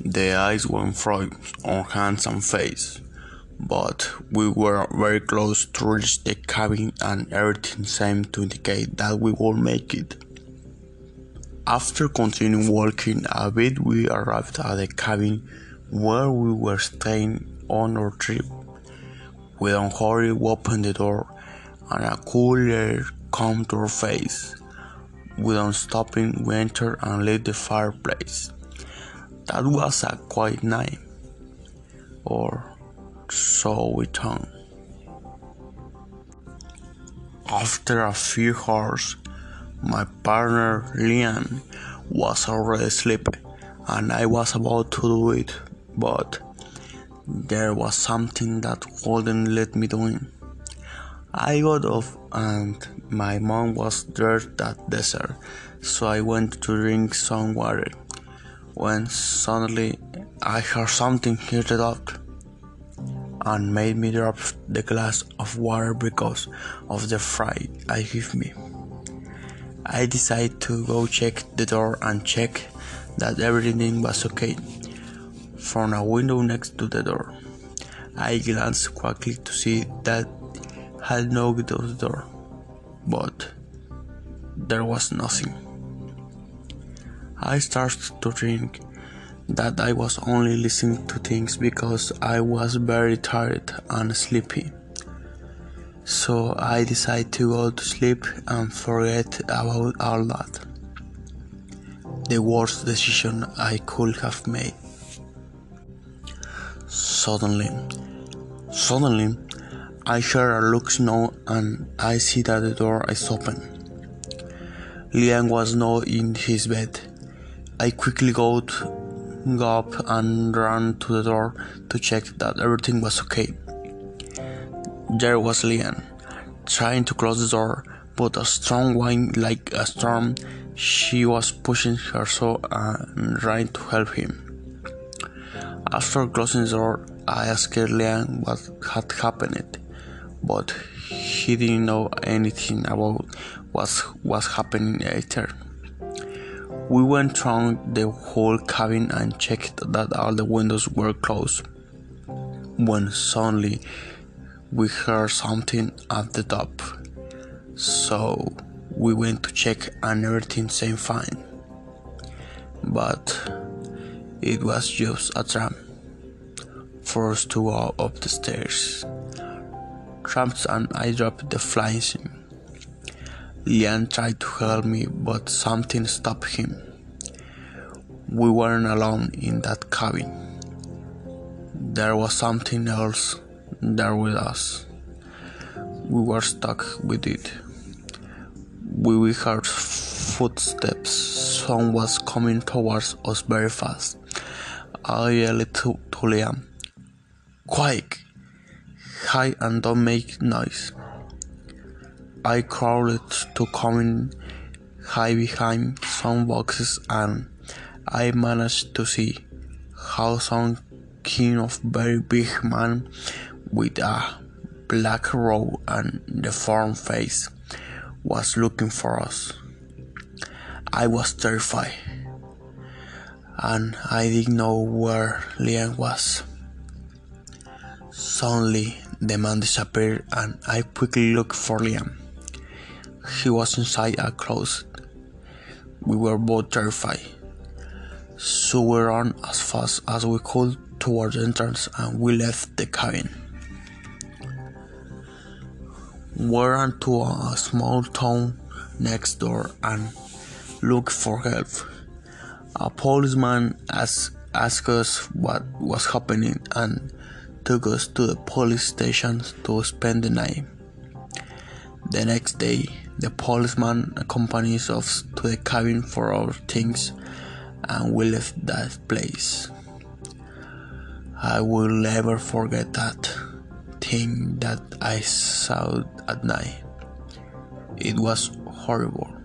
The eyes went froze on hands and face, but we were very close to reach the cabin and everything seemed to indicate that we would make it. After continuing walking a bit, we arrived at the cabin where we were staying on our trip. We don't hurry, opened the door, and a cool air came to our face. Without stopping, we entered and lit the fireplace. That was a quiet night, or so we thought. After a few hours, my partner Liam was already asleep, and I was about to do it, but there was something that wouldn't let me do it. I got off, and my mom was there that dessert, so I went to drink some water. When suddenly I heard something hit the door and made me drop the glass of water because of the fright I gave me. I decided to go check the door and check that everything was okay. From a window next to the door, I glanced quickly to see that had knocked on the door, but there was nothing. I started to think that I was only listening to things because I was very tired and sleepy. So I decided to go to sleep and forget about all that. The worst decision I could have made. Suddenly, suddenly, I hear a look now and I see that the door is open. Liam was not in his bed. I quickly got up and ran to the door to check that everything was okay. There was Lian, trying to close the door, but a strong wind like a storm, she was pushing her so um, and trying to help him. After closing the door, I asked Lian what had happened, but he didn't know anything about what was happening later. We went around the whole cabin and checked that all the windows were closed. When suddenly we heard something at the top, so we went to check and everything seemed fine. But it was just a tram for us to go up the stairs. Tramps and I dropped the flying sim. Lian tried to help me, but something stopped him. We weren't alone in that cabin. There was something else there with us. We were stuck with it. We heard footsteps. Someone was coming towards us very fast. I yelled to, to Liam, Quick! Hide and don't make noise. I crawled to come in hide behind some boxes and I managed to see how some kind of very big man with a black robe and deformed face was looking for us. I was terrified and I didn't know where Liam was. Suddenly, the man disappeared and I quickly looked for Liam. He was inside a closet. We were both terrified. So we ran as fast as we could towards the entrance and we left the cabin. We ran to a small town next door and looked for help. A policeman asked, asked us what was happening and took us to the police station to spend the night. The next day, the policeman accompanies us to the cabin for our things and we left that place. I will never forget that thing that I saw at night. It was horrible.